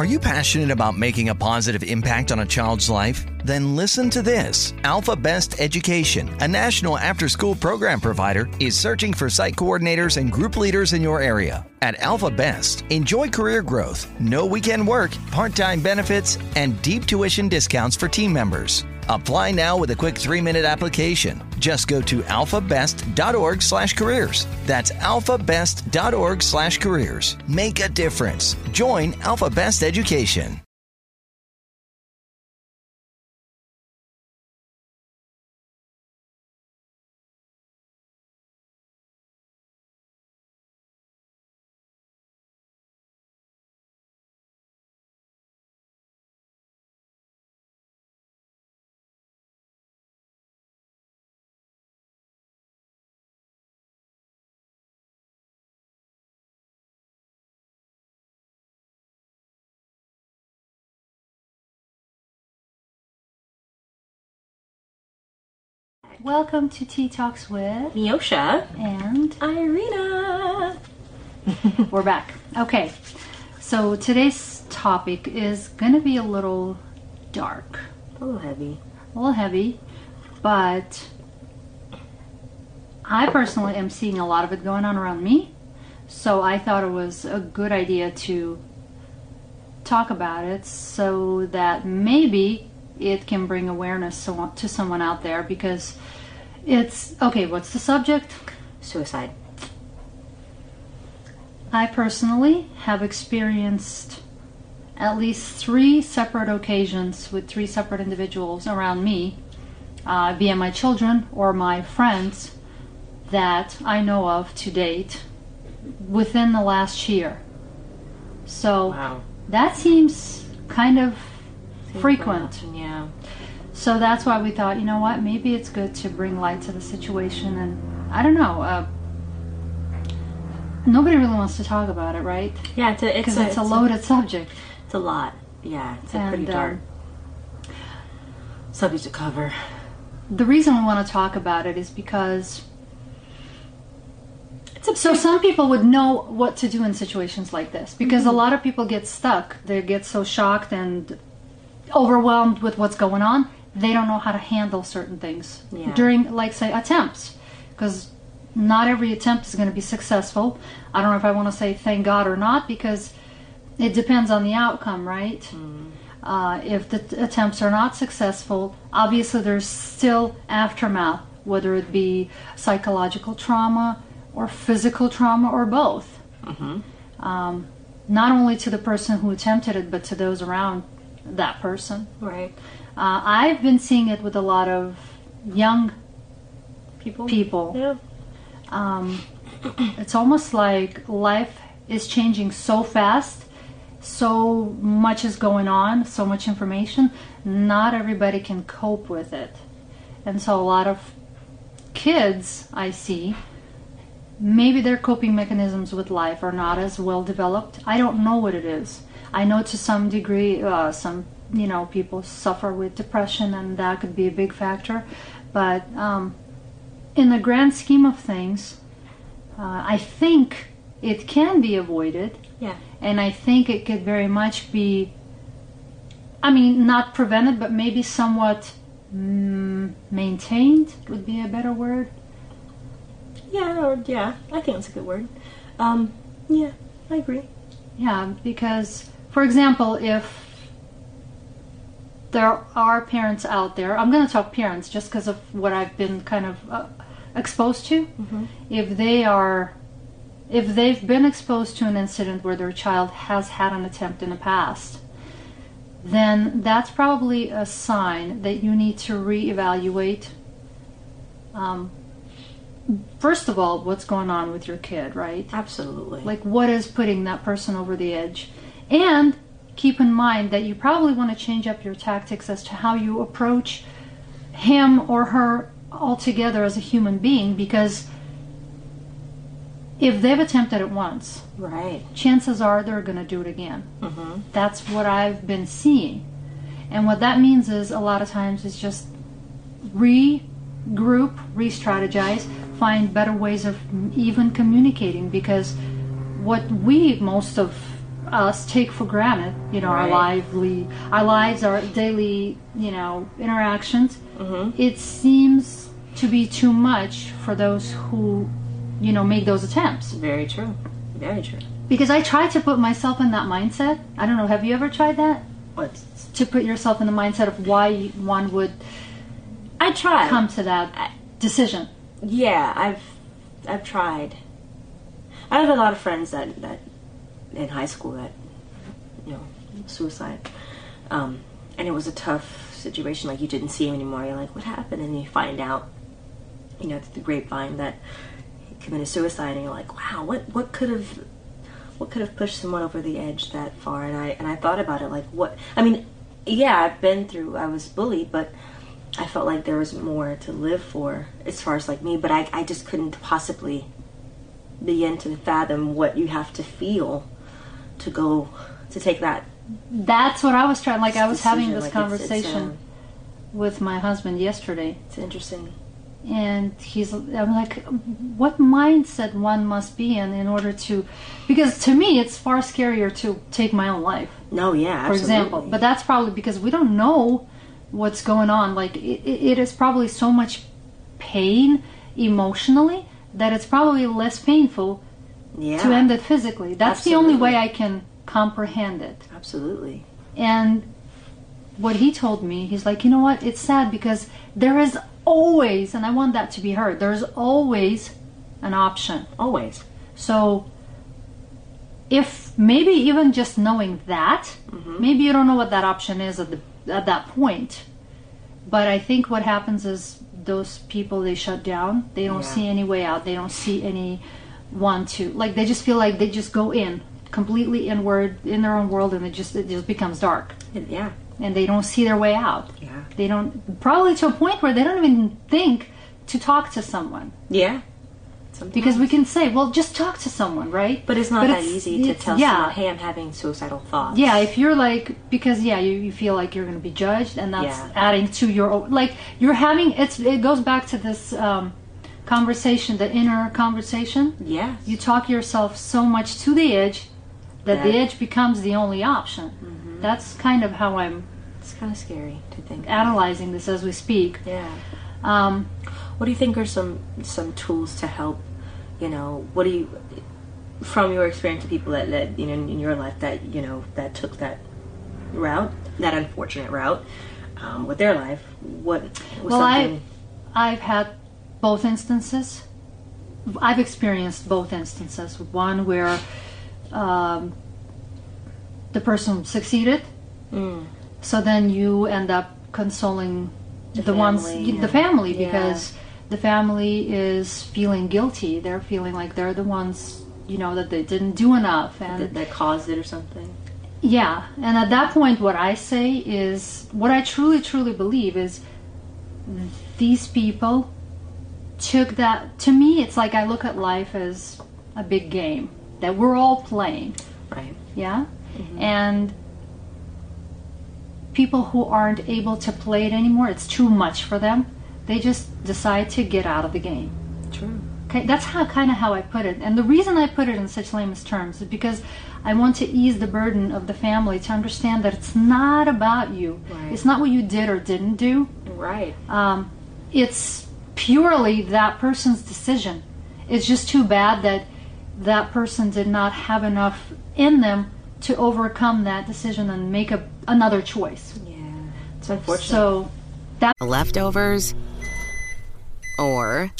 Are you passionate about making a positive impact on a child's life? Then listen to this. Alpha Best Education, a national after school program provider, is searching for site coordinators and group leaders in your area. At Alpha Best, enjoy career growth, no weekend work, part time benefits, and deep tuition discounts for team members. Apply now with a quick three-minute application. Just go to alphabest.org slash careers. That's alphabest.org slash careers. Make a difference. Join Alpha Best Education. Welcome to Tea Talks with Neosha and Irina. we're back. Okay, so today's topic is going to be a little dark, A little heavy. a little heavy, but I personally am seeing a lot of it going on around me. So I thought it was a good idea to talk about it so that maybe it can bring awareness to, to someone out there because it's okay. What's the subject? Suicide. I personally have experienced at least three separate occasions with three separate individuals around me, uh, via my children or my friends, that I know of to date within the last year. So Wow. that seems kind of Seems frequent. Yeah. So that's why we thought, you know what, maybe it's good to bring light to the situation. And I don't know, uh, nobody really wants to talk about it, right? Yeah, it's a, it's a, it's a loaded subject. It's a lot. Yeah, it's a pretty And, dark um, subject to cover. The reason we want to talk about it is because It's a so some people would know what to do in situations like this because a lot of people get stuck. They get so shocked and overwhelmed with what's going on. They don't know how to handle certain things Yeah. during, like, say, attempts. Because not every attempt is going to be successful. I don't know if I want to say thank God or not because it depends on the outcome, right? Uh, if the t- attempts are not successful, obviously there's still aftermath, whether it be psychological trauma or physical trauma or both. Um, not only to the person who attempted it, but to those around that person. right. Uh, I've been seeing it with a lot of young People. people. Yeah. Um, it's almost like life is changing so fast, so much is going on, so much information. Not everybody can cope with it. And so a lot of kids I see, maybe their coping mechanisms with life are not as well developed. I don't know what it is. I know to some degree, uh, some you know people suffer with depression, and that could be a big factor. But um, in the grand scheme of things, uh, I think it can be avoided, Yeah. and I think it could very much be. I mean, not prevented, but maybe somewhat mm, maintained would be a better word. Yeah, or yeah, I think that's a good word. Um, yeah, I agree. Yeah, because, for example, if there are parents out there, I'm going to talk parents just because of what I've been kind of uh, exposed to. If they are, if they've been exposed to an incident where their child has had an attempt in the past, then that's probably a sign that you need to reevaluate. Um, first of all, what's going on with your kid, right? Absolutely. like what is putting that person over the edge and keep in mind that you probably want to change up your tactics as to how you approach him or her altogether as a human being because if they've attempted it once right. chances are they're going to do it again Mm-hmm. that's what i've been seeing and what that means is a lot of times it's just regroup re-strategize find better ways of even communicating because what we most of us take for granted, you know, our lively, our lives, our daily, you know, interactions. Mm-hmm. It seems to be too much for those who, you know, make those attempts. Very true. Very true. Because I try to put myself in that mindset. I don't know. Have you ever tried that? What? To put yourself in the mindset of why one would I tried. come to that decision. Yeah, I've I've tried. I have a lot of friends that that in high school that you know suicide, um, and it was a tough situation. Like you didn't see him anymore. You're like, what happened? And you find out, you know, through the grapevine that he committed suicide, and you're like, wow, what what could have what could have pushed someone over the edge that far? And I and I thought about it, like what? I mean, yeah, I've been through. I was bullied, but I felt like there was more to live for as far as like me, but I, I just couldn't possibly begin to fathom what you have to feel to go to take that. That's what I was trying. Like I was having this Like, it's- conversation It's, with my husband yesterday, it's interesting. and he's. I'm like, what mindset one must be in in order to, because to me it's far scarier to take my own life, No, yeah, for example. But that's probably because we don't know what's going on. Like it, it is probably so much pain emotionally that it's probably less painful yeah, to end it physically. That's the only way I can comprehend it. absolutely. And what he told me, he's like, you know what? It's sad because there is always, and I want that to be heard, there's always an option. Always. So if maybe even just knowing that, mm-hmm. maybe you don't know what that option is at the at that point. But I think what happens is those people they shut down. They don't Yeah. see any way out. They don't see any one to like they just feel like they just go in completely inward in their own world and it just it just becomes dark yeah, and they don't see their way out. yeah, They don't probably to a point where they don't even think to talk to someone yeah. Sometimes. because we can say, well, just talk to someone, right? but it's not but that it's- easy to tell yeah. someone, "Hey, I'm having suicidal thoughts." Yeah, if you're like because yeah, you, you feel like you're going to be judged, and that's Yeah. adding to your own like you're having it's it goes back to this um, conversation, the inner conversation. yeah, You talk yourself so much to the edge that the edge becomes the only option. That's kind of how I'm it's kind of scary to think. analyzing this as we speak. Yeah. Um, What do you think are some some tools to help? You know, what do you from your experience of people that, that you know in your life that you know that took that route, that unfortunate route um, with their life? What was Well, I- something? I've had both instances. I've experienced both instances. One where um, the person succeeded, Mm. so then you end up consoling the, The ones, the family, Yeah. because the family is feeling guilty. They're feeling like they're the ones, you know, that they didn't do enough, and that, that caused it or something. yeah, and at that point, what I say is what I truly, truly believe is these people took that. To me, it's like I look at life as a big game that we're all playing, Right. yeah? And people who aren't able to play it anymore, it's too much for them, they just decide to get out of the game. True. Okay, that's how kind of how I put it. And the reason I put it in such lamest terms is because I want to ease the burden of the family to understand that it's not about you. Right. It's not what you did or didn't do. Right. Um, it's purely that person's decision. It's just too bad that that person did not have enough in them to overcome that decision and make a, another choice. Yeah. It's unfortunate. So that Leftovers or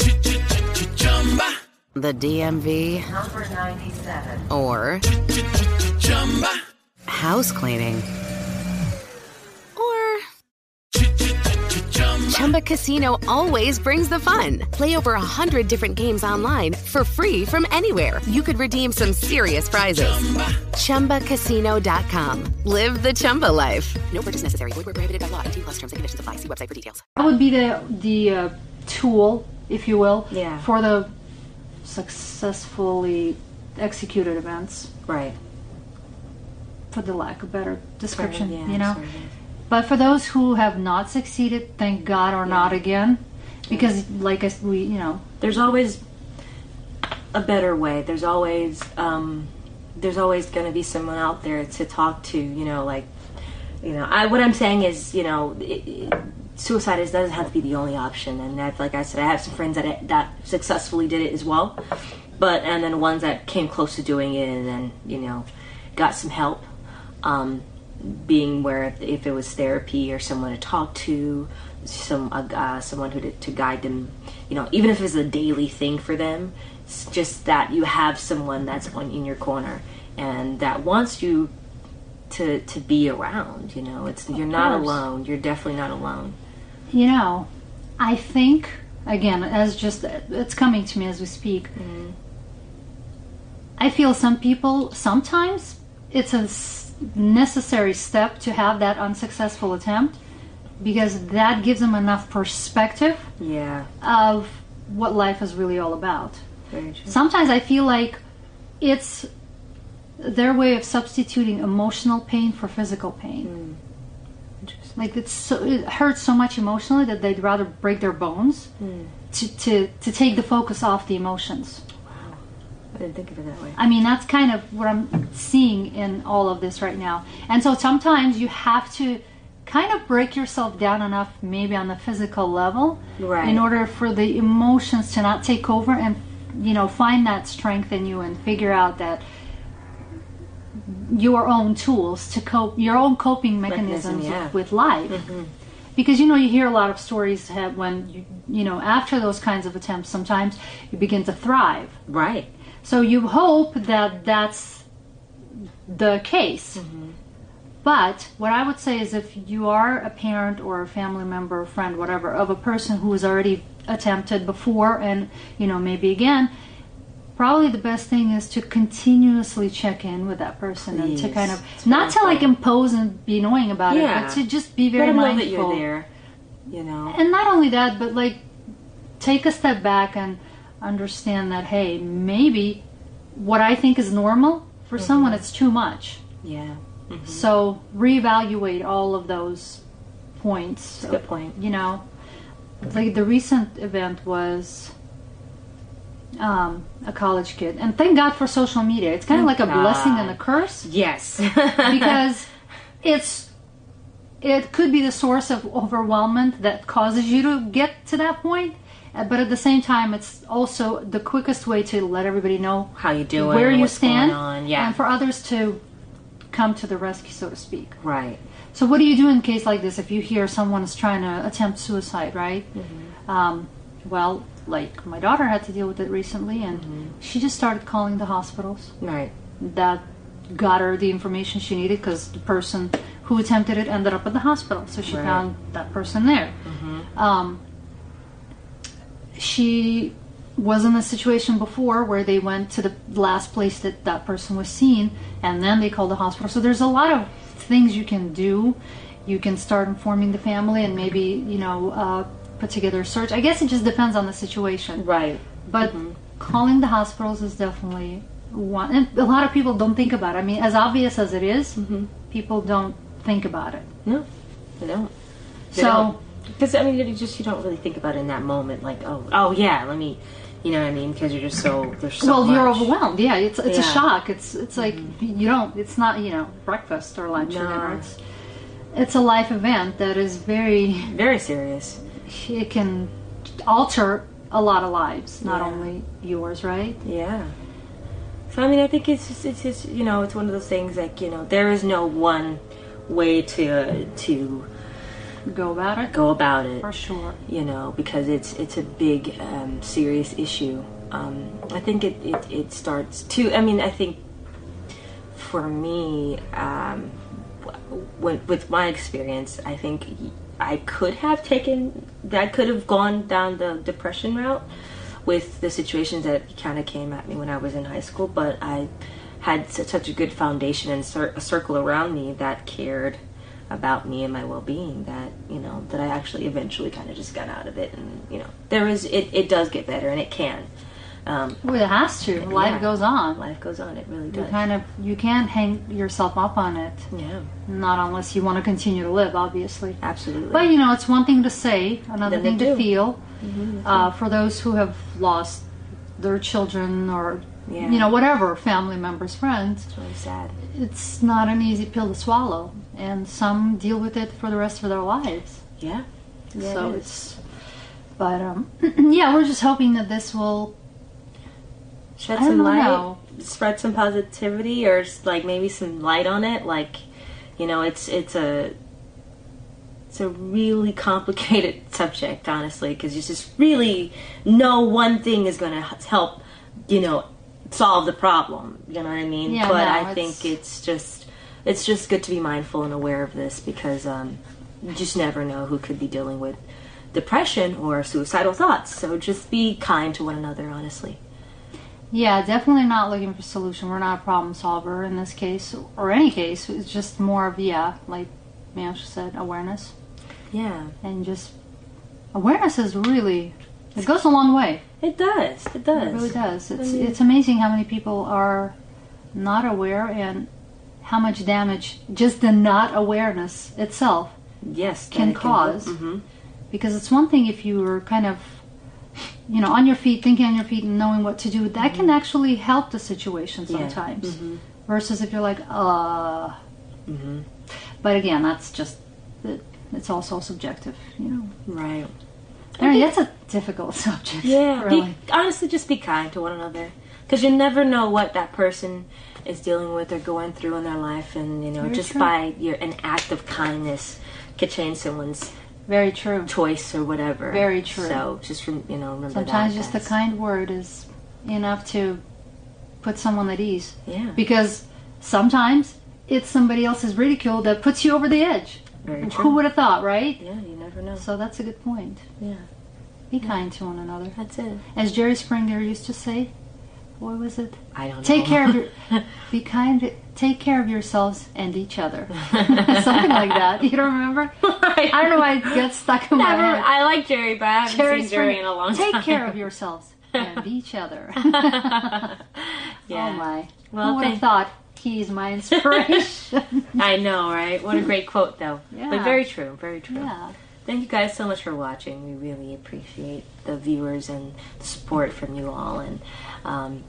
the DMV Number 97. or house cleaning Chumba Casino always brings the fun. Play over a hundred different games online for free from anywhere. You could redeem some serious prizes. Chumba. ChumbaCasino.com. Live the Chumba life. No purchase necessary. Void where prohibited by law. 18 plus terms and conditions apply. See website for details. that would be the the uh, tool, if you will, Yeah. for the successfully executed events, right. for the lack of better description, Yeah, you know. sort of. But for those who have not succeeded, thank God, or not again, because like us, we, you know, There's always a better way. There's always um, there's always going to be someone out there to talk to. You know, like you know, I what I'm saying is, you know, it, it, suicide is, doesn't have to be the only option. And I've, like I said, I have some friends that that successfully did it as well, but and then ones that came close to doing it and then you know got some help. Um, being where if it was therapy or someone to talk to, some uh, someone who to, to guide them, you know, even if it's a daily thing for them, it's just that you have someone that's on in your corner and that wants you to to be around. You know, it's you're not alone. You're definitely not alone. You know, I think again, as just it's coming to me as we speak. I feel some people sometimes it's a necessary step to have that unsuccessful attempt because that gives them enough perspective Yeah, of what life is really all about. Sometimes I feel like it's their way of substituting emotional pain for physical pain. Hmm. Interesting. Like it's so, it hurts so much emotionally that they'd rather break their bones hmm. to, to to take the focus off the emotions. I didn't think of it that way. I mean, that's kind of what I'm seeing in all of this right now. And so sometimes you have to kind of break yourself down enough, maybe on the physical level, Right. in order for the emotions to not take over and, you know, find that strength in you and figure out that your own tools to cope, your own coping Mechanism, mechanisms yeah. with, with life. Mm-hmm. Because you know you hear a lot of stories when you you know after those kinds of attempts sometimes you begin to thrive Right. So you hope that that's the case. Mm-hmm. But what I would say is if you are a parent or a family member, or friend, whatever, of a person who has already attempted before and, you know, maybe again, probably the best thing is to continuously check in with that person and to kind of, It's not to like impose and be annoying about it, but to just be very mindful that you're there. You know. and not only that but like take a step back and understand that hey maybe what i think is normal for Mm-hmm. someone it's too much Yeah. so reevaluate all of those points That's good point. you know like the recent event was um, a college kid and thank god for social media it's kind of like a blessing and a curse Yes. because it's it could be the source of overwhelmment that causes you to get to that point but at the same time it's also the quickest way to let everybody know How you doing? where you what's stand Going on. Yeah. and for others to come to the rescue so to speak right. so what do you do in a case like this if you hear someone is trying to attempt suicide right Mm-hmm. um, well like my daughter had to deal with it recently and Mm-hmm. she just started calling the hospitals Right. that got her the information she needed because the person who attempted it ended up at the hospital. So she Right. found that person there. Um, she was in a situation before where they went to the last place that that person was seen and then they called the hospital. So there's a lot of things you can do. You can start informing the family and maybe, you know, uh, put together a search. I guess it just depends on the situation. Right. But calling the hospitals is definitely one. And a lot of people don't think about it. I mean, as obvious as it is, people don't think about it. No, they don't. They so, because I mean, you just you don't really think about it in that moment. Like, oh, oh yeah, let me, you know what I mean? Because you're just so there's so well, you're overwhelmed. Yeah, it's it's a Yeah. Mm-hmm. shock. It's it's like you don't. It's not you know breakfast or lunch or No. dinner. It's it's a life event that is very. Very serious. It can alter a lot of lives, not Yeah. only yours, right? Yeah. So I mean, I think it's just, it's just you know it's one of those things like you know there is no one way to to Go about it go about it. for sure. you know, because it's it's a big, um, serious issue. Um, I think it, it, it starts to. I mean, I think for me, um, w- with, with my experience, I think I could have taken, I could have gone down the depression route with the situations that kind of came at me when I was in high school, but I had such a good foundation and cir- a circle around me that cared about me and my well-being that you know that I actually eventually kind of just got out of it and you know there is it, it does get better and it can um, Well, it has to. Life yeah. goes on. life goes on it really does You kind of you can't hang yourself up on it, yeah not unless you want to continue to live, obviously. absolutely But you know, it's one thing to say, another Then thing to do. Mm-hmm, feel. Uh, for those who have lost their children or Yeah. you know, whatever, family members, friends, It's really sad. it's not an easy pill to swallow. And some deal with it for the rest of their lives. Yeah. Yeah, so it it's, but um, yeah, we're just hoping that this will shed some don't light, know. spread some positivity, or like maybe some light on it. Like, you know, it's it's a it's a really complicated subject, honestly, because you just really no one thing is going to help, you know, solve the problem. You know what I mean? Yeah, but no, I it's- think it's just it's just good to be mindful and aware of this because um, you just never know who could be dealing with depression or suicidal thoughts. So just be kind to one another, honestly. Yeah, definitely not looking for solution. We're not a problem solver in this case or any case. It's just more of yeah, like Manch said, awareness Yeah, and just awareness is really it goes a long way. it does. It does. It really does. It's it's amazing how many people are not aware and how much damage just the not awareness itself Yes, can cause. Mhm. Because it's one thing if you're kind of, you know, on your feet, thinking on your feet, and knowing what to do. That can actually help the situation Yeah. sometimes. Versus if you're like, uh. But again, that's just it, it's also subjective, you know. Right. I mean, that's a difficult subject. Yeah. really. Be, honestly, just be kind to one another because you never know what that person is dealing with or going through in their life, and you know, Very just true. by your an act of kindness could change someone's Very true. choice or whatever. Very true. So just rem- you know, remember Sometimes that. just a guys. kind word is enough to put someone at ease. Yeah. Because sometimes it's somebody else's ridicule that puts you over the edge. Very true. Who would have thought, right? Yeah, you never know. So that's a good point. Yeah, Be kind to one another. that's it. As Jerry Springer used to say, what was it? I don't know. Take care of your, be kind, take care of yourselves and each other. Something like that. You don't remember? I don't know why it gets stuck in my head. I like Jerry, but I haven't Jerry seen Jerry in a long take time. Take care of yourselves and each other. Yeah. Oh my. Well, Who would have thought he's my inspiration? I know, right? What a great quote, though. Yeah. But very true. Very true. yeah. Thank you guys so much for watching. We really appreciate the viewers and the support from you all and um,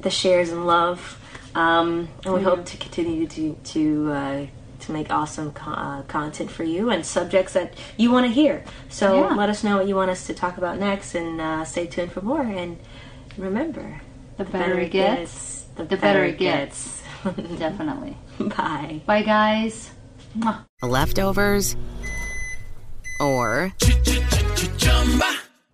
the shares and love. Um, and we hope to continue to to uh, to make awesome co- uh, content for you and subjects that you want to hear. So Yeah. let us know what you want us to talk about next, and uh, stay tuned for more. And remember, The better it gets, the, better it gets. Definitely. Bye. Bye, guys. Mwah. Leftovers or